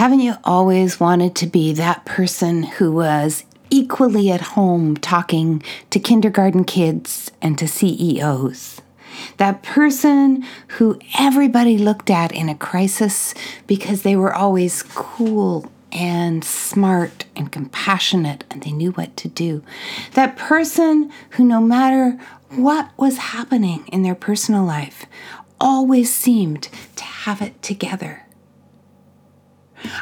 Haven't you always wanted to be that person who was equally at home talking to kindergarten kids and to CEOs? That person who everybody looked at in a crisis because they were always cool and smart and compassionate and they knew what to do. That person who, no matter what was happening in their personal life, always seemed to have it together.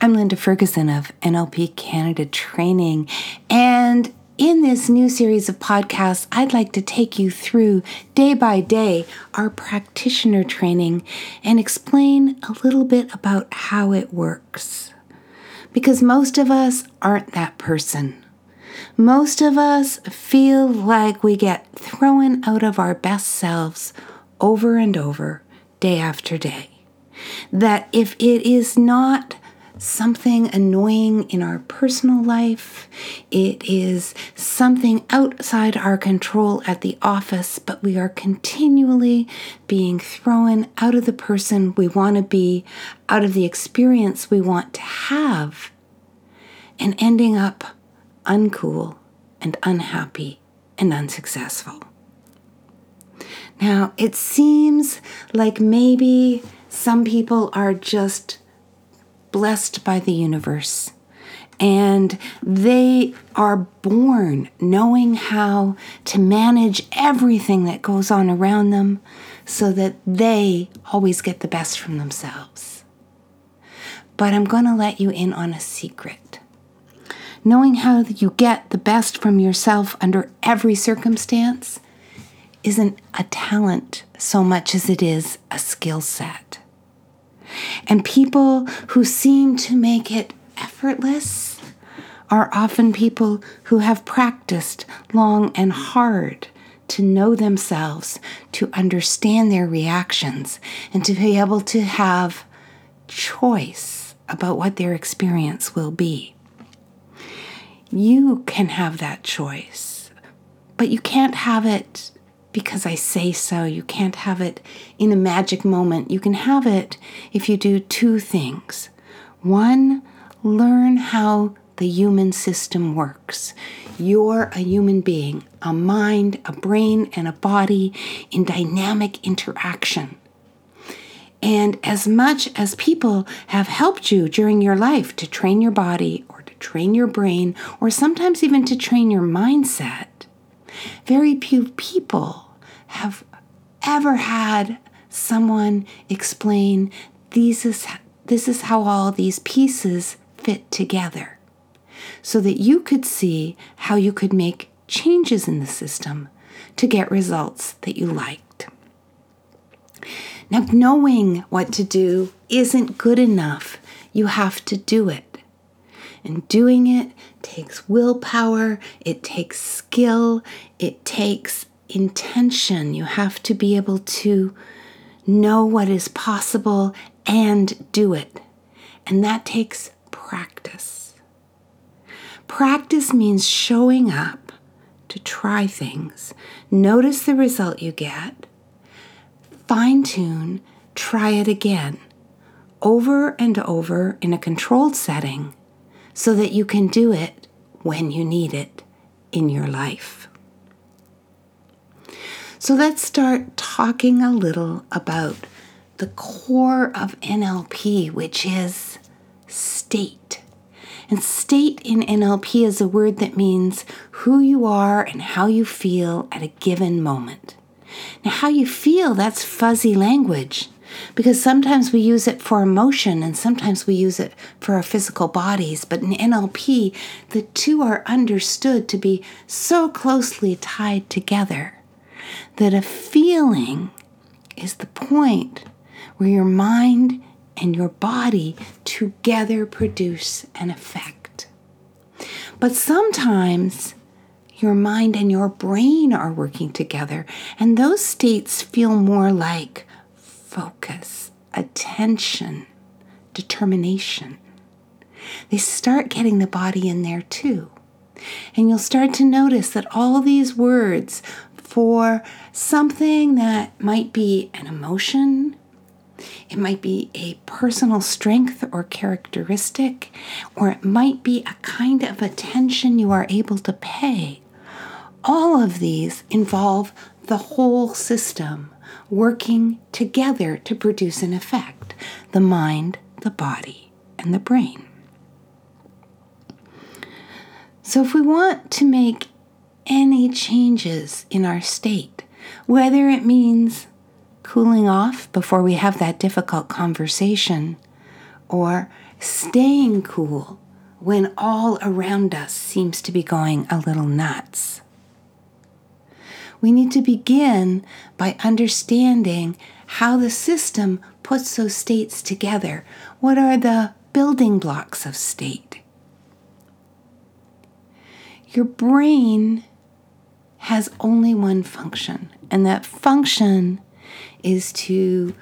I'm Linda Ferguson of NLP Canada Training, and in this new series of podcasts, I'd like to take you through day by day our practitioner training and explain a little bit about how it works. Because most of us aren't that person. Most of us feel like we get thrown out of our best selves over and over, day after day. That if it is not something annoying in our personal life. It is something outside our control at the office, but we are continually being thrown out of the person we want to be, out of the experience we want to have, and ending up uncool and unhappy and unsuccessful. Now, it seems like maybe some people are just blessed by the universe. And they are born knowing how to manage everything that goes on around them so that they always get the best from themselves. But I'm going to let you in on a secret. Knowing how you get the best from yourself under every circumstance isn't a talent so much as it is a skill set. And people who seem to make it effortless are often people who have practiced long and hard to know themselves, to understand their reactions, and to be able to have choice about what their experience will be. You can have that choice, but you can't have it because I say so. You can't have it in a magic moment. You can have it if you do two things. One, learn how the human system works. You're a human being, a mind, a brain, and a body in dynamic interaction. And as much as people have helped you during your life to train your body or to train your brain, or sometimes even to train your mindset, very few people have ever had someone explain these is, this is how all these pieces fit together so that you could see how you could make changes in the system to get results that you liked. Now, knowing what to do isn't good enough. You have to do it. And doing it takes willpower, it takes skill, it takes intention. You have to be able to know what is possible and do it. And that takes practice. Practice means showing up to try things, notice the result you get, fine tune, try it again, over and over in a controlled setting so that you can do it when you need it in your life. So let's start talking a little about the core of NLP, which is state. And state in NLP is a word that means who you are and how you feel at a given moment. Now, how you feel, that's fuzzy language because sometimes we use it for emotion and sometimes we use it for our physical bodies. But in NLP, the two are understood to be so closely tied together that a feeling is the point where your mind and your body together produce an effect. But sometimes your mind and your brain are working together, and those states feel more like focus, attention, determination. They start getting the body in there too. And you'll start to notice that all these words for something that might be an emotion, It might be a personal strength or characteristic, or it might be a kind of attention you are able to pay. All of these involve the whole system working together to produce an effect the mind, the body, and the brain. So, if we want to make any changes in our state, whether it means cooling off before we have that difficult conversation, or staying cool when all around us seems to be going a little nuts. We need to begin by understanding how the system puts those states together. What are the building blocks of state? Your brain has only one function, and that function is to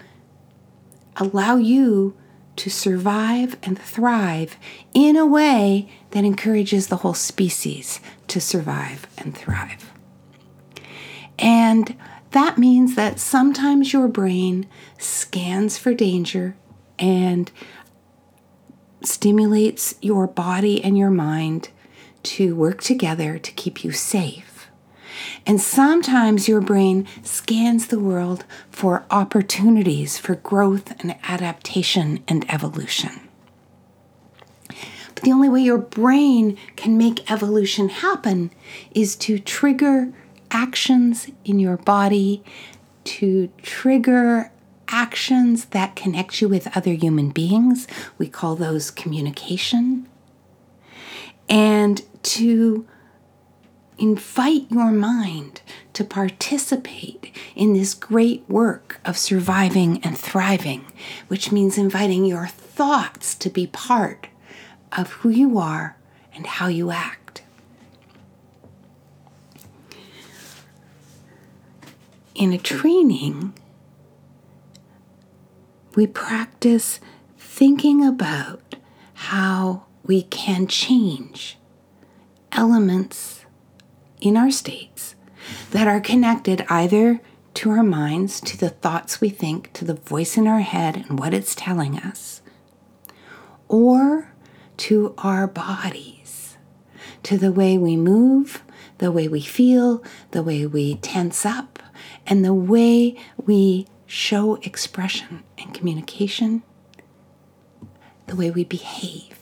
allow you to survive and thrive in a way that encourages the whole species to survive and thrive. And that means that sometimes your brain scans for danger and stimulates your body and your mind to work together to keep you safe. And sometimes your brain scans the world for opportunities for growth and adaptation and evolution. But the only way your brain can make evolution happen is to trigger actions in your body, to trigger actions that connect you with other human beings. We call those communication. And to invite your mind to participate in this great work of surviving and thriving, which means inviting your thoughts to be part of who you are and how you act. In a training, we practice thinking about how we can change elements in our states that are connected either to our minds, to the thoughts we think, to the voice in our head and what it's telling us, or to our bodies, to the way we move, the way we feel, the way we tense up, and the way we show expression and communication, the way we behave.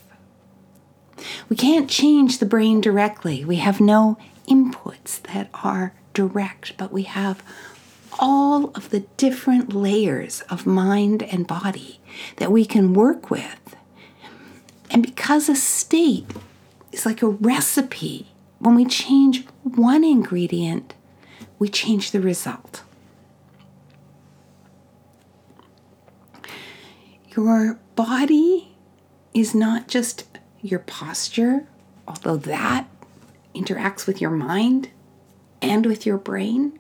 We can't change the brain directly. We have no inputs that are direct, but we have all of the different layers of mind and body that we can work with. And because a state is like a recipe, when we change one ingredient, we change the result. Your body is not just your posture, although that interacts with your mind and with your brain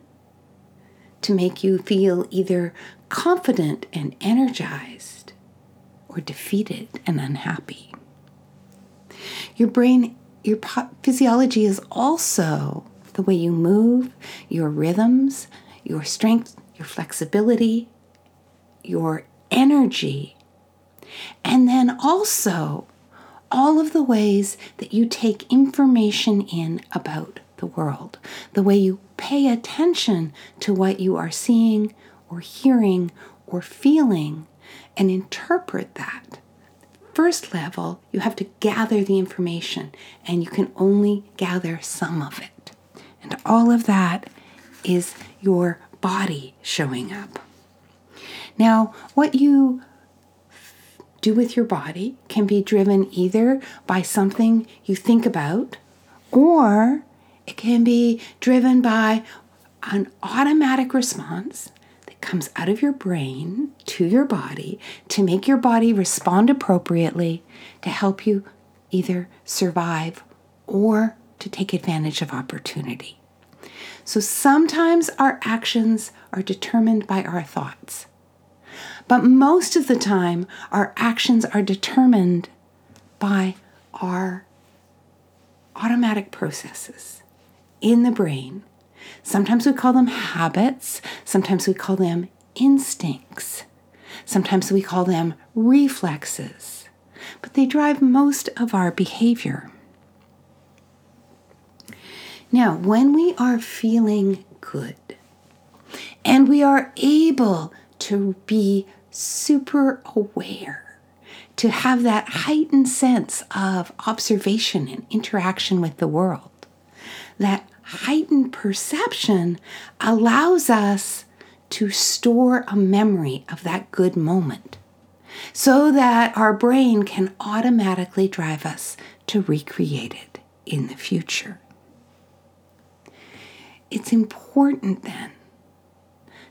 to make you feel either confident and energized or defeated and unhappy. Your brain, your physiology is also the way you move, your rhythms, your strength, your flexibility, your energy, and then also all of the ways that you take information in about the world, the way you pay attention to what you are seeing or hearing or feeling and interpret that. First level, you have to gather the information, and you can only gather some of it. And all of that is your body showing up. Now, what you do with your body can be driven either by something you think about or it can be driven by an automatic response that comes out of your brain to your body to make your body respond appropriately to help you either survive or to take advantage of opportunity. So sometimes our actions are determined by our thoughts. But most of the time, our actions are determined by our automatic processes in the brain. Sometimes we call them habits, sometimes we call them instincts. Sometimes we call them reflexes, but they drive most of our behavior. Now, when we are feeling good and we are able to be super aware, to have that heightened sense of observation and interaction with the world, that heightened perception allows us to store a memory of that good moment so that our brain can automatically drive us to recreate it in the future. It's important then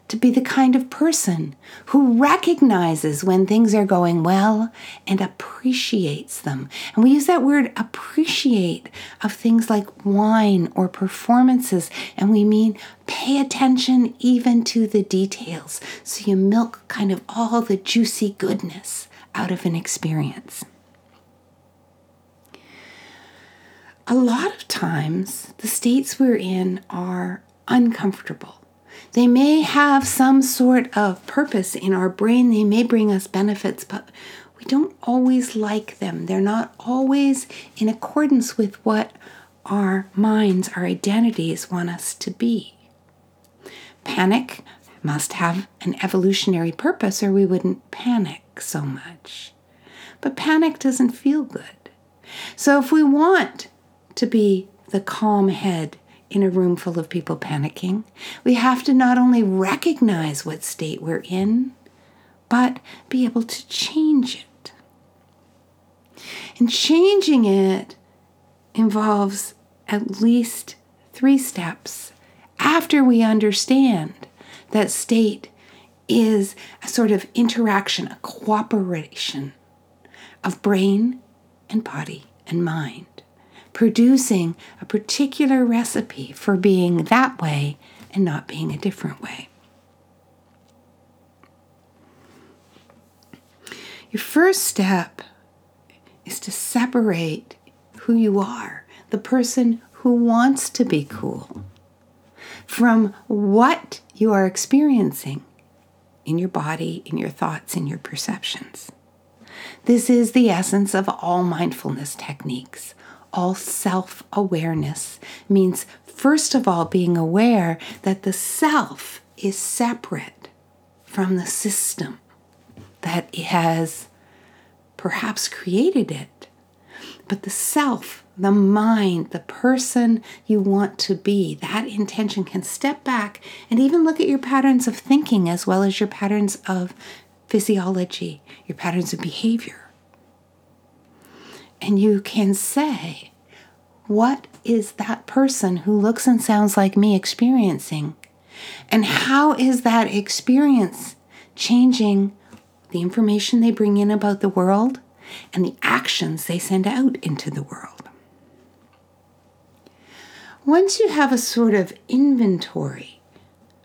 to be the kind of person who recognizes when things are going well and appreciates them. And we use that word appreciate of things like wine or performances, and we mean pay attention even to the details. So you milk kind of all the juicy goodness out of an experience. A lot of times, the states we're in are uncomfortable they may have some sort of purpose in our brain, they may bring us benefits, but we don't always like them. They're not always in accordance with what our minds, our identities want us to be. Panic must have an evolutionary purpose, or we wouldn't panic so much. But panic doesn't feel good. So, if we want to be the calm head in a room full of people panicking. We have to not only recognize what state we're in, but be able to change it. And changing it involves at least three steps after we understand that state is a sort of interaction, a cooperation of brain and body and mind producing a particular recipe for being that way and not being a different way. Your first step is to separate who you are, the person who wants to be cool, from what you are experiencing in your body, in your thoughts, in your perceptions. This is the essence of all mindfulness techniques all self awareness means, first of all, being aware that the self is separate from the system that has perhaps created it. But the self, the mind, the person you want to be, that intention can step back and even look at your patterns of thinking as well as your patterns of physiology, your patterns of behavior. And you can say, What is that person who looks and sounds like me experiencing? And how is that experience changing the information they bring in about the world and the actions they send out into the world? Once you have a sort of inventory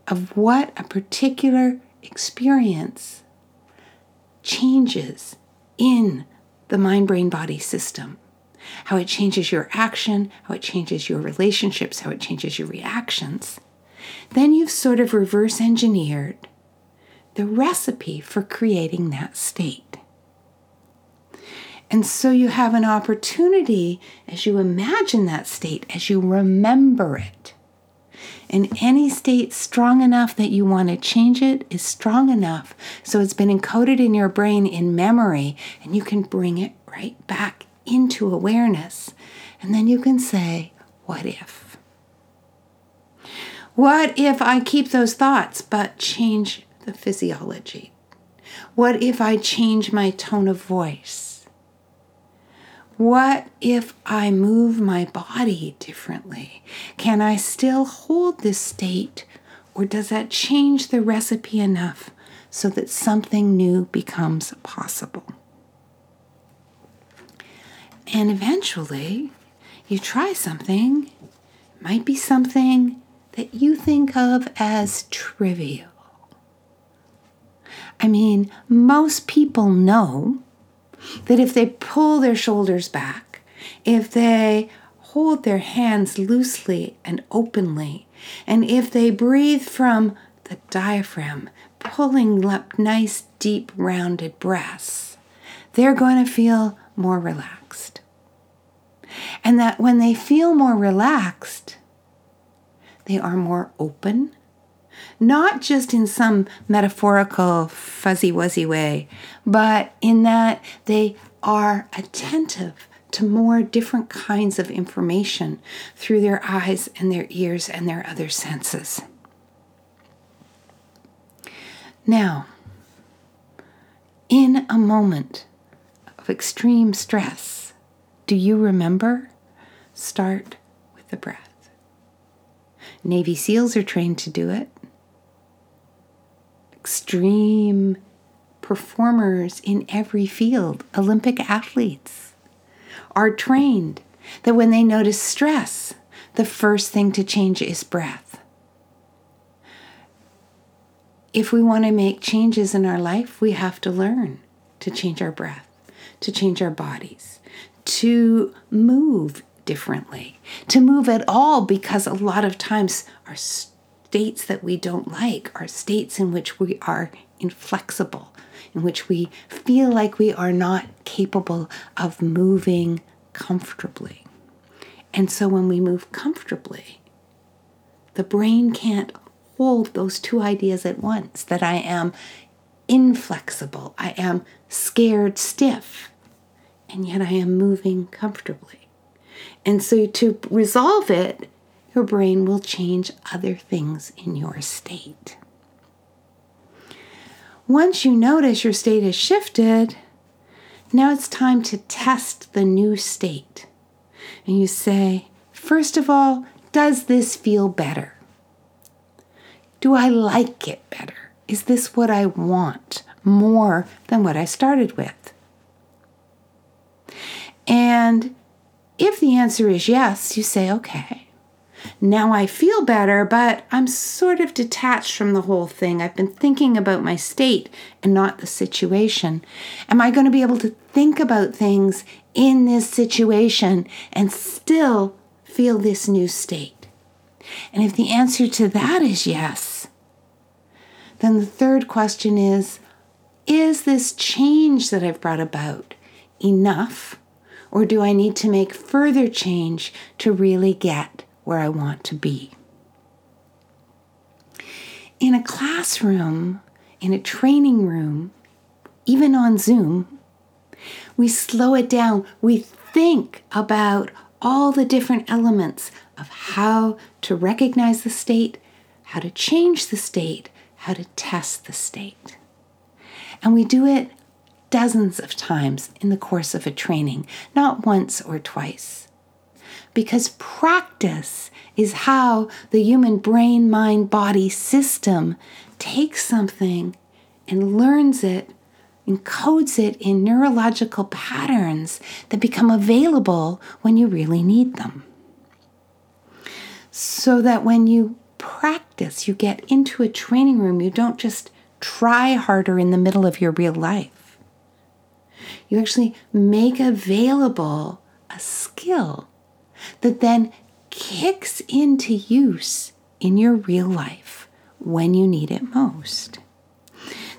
of what a particular experience changes in the mind brain body system. How it changes your action, how it changes your relationships, how it changes your reactions. Then you've sort of reverse engineered the recipe for creating that state. And so you have an opportunity as you imagine that state, as you remember it, and any state strong enough that you want to change it is strong enough so it's been encoded in your brain in memory and you can bring it right back into awareness. And then you can say, What if? What if I keep those thoughts but change the physiology? What if I change my tone of voice? What if I move my body differently? Can I still hold this state, or does that change the recipe enough so that something new becomes possible? And eventually, you try something, it might be something that you think of as trivial. I mean, most people know that if they pull their shoulders back, if they hold their hands loosely and openly, and if they breathe from the diaphragm, pulling up nice deep, rounded breaths, they're going to feel more relaxed. And that when they feel more relaxed, they are more open, not just in some metaphorical, fuzzy wuzzy way, but in that they are attentive to more different kinds of information through their eyes and their ears and their other senses. Now, in a moment of extreme stress, do you remember? Start with the breath. Navy SEALs are trained to do it. Extreme performers in every field, Olympic athletes, are trained that when they notice stress, the first thing to change is breath. If we want to make changes in our life, we have to learn to change our breath, to change our bodies, to move differently, to move at all, because a lot of times our states that we don't like are states in which we are inflexible, in which we feel like we are not capable of moving comfortably. And so when we move comfortably, the brain can't hold those two ideas at once that I am inflexible, I am scared stiff, and yet I am moving comfortably. And so to resolve it, your brain will change other things in your state. Once you notice your state has shifted, now it's time to test the new state. And you say, first of all, does this feel better? Do I like it better? Is this what I want more than what I started with? And if the answer is yes, you say, okay, now I feel better, but I'm sort of detached from the whole thing. I've been thinking about my state and not the situation. Am I going to be able to think about things in this situation and still feel this new state? And if the answer to that is yes, then the third question is Is this change that I've brought about enough? Or do I need to make further change to really get where I want to be. In a classroom, in a training room, even on Zoom, we slow it down. We think about all the different elements of how to recognize the state, how to change the state, how to test the state. And we do it dozens of times in the course of a training, not once or twice because practice is how the human brain mind body system takes something and learns it, encodes it in neurological patterns that become available when you really need them. So that when you practice, you get into a training room, you don't just try harder in the middle of your real life. You actually make available a skill that then kicks into use in your real life when you need it most.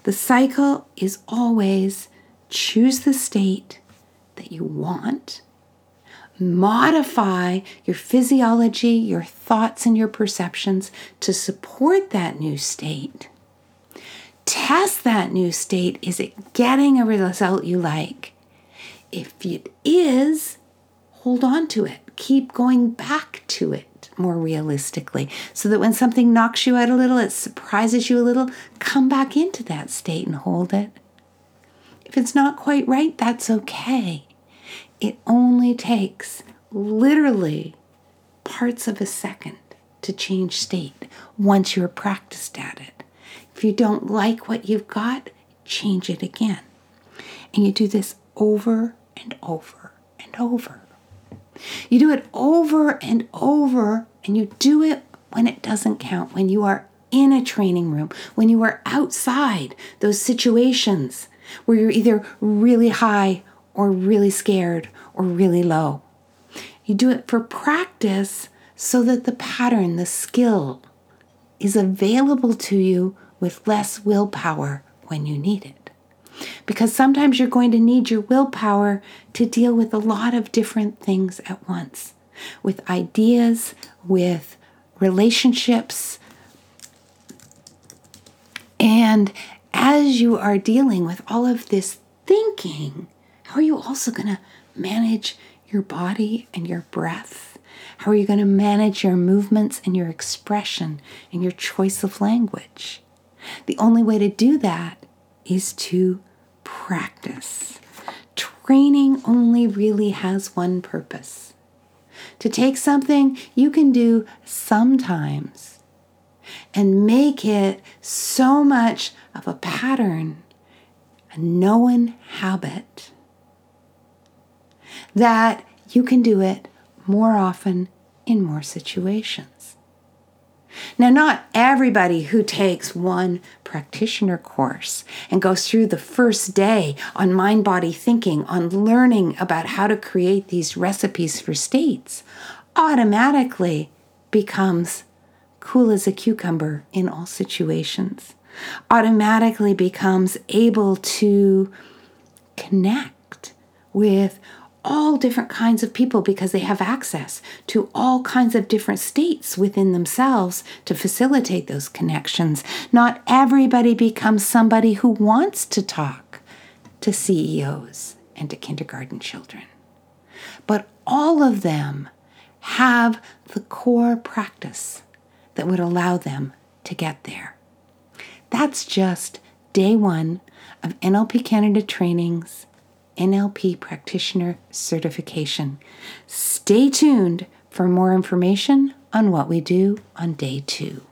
The cycle is always choose the state that you want, modify your physiology, your thoughts, and your perceptions to support that new state. Test that new state. Is it getting a result you like? If it is, hold on to it keep going back to it more realistically so that when something knocks you out a little, it surprises you a little, come back into that state and hold it. If it's not quite right, that's okay. It only takes literally parts of a second to change state once you're practiced at it. If you don't like what you've got, change it again. And you do this over and over and over. You do it over and over, and you do it when it doesn't count, when you are in a training room, when you are outside those situations where you're either really high or really scared or really low. You do it for practice so that the pattern, the skill, is available to you with less willpower when you need it. Because sometimes you're going to need your willpower to deal with a lot of different things at once with ideas, with relationships. And as you are dealing with all of this thinking, how are you also going to manage your body and your breath? How are you going to manage your movements and your expression and your choice of language? The only way to do that is to practice. Training only really has one purpose to take something you can do sometimes and make it so much of a pattern, a known habit, that you can do it more often in more situations. Now, not everybody who takes one practitioner course and goes through the first day on mind body thinking, on learning about how to create these recipes for states, automatically becomes cool as a cucumber in all situations, automatically becomes able to connect with all different kinds of people because they have access to all kinds of different states within themselves to facilitate those connections. Not everybody becomes somebody who wants to talk to CEOs and to kindergarten children. But all of them have the core practice that would allow them to get there. That's just day one of NLP Canada trainings NLP Practitioner Certification. Stay tuned for more information on what we do on day two.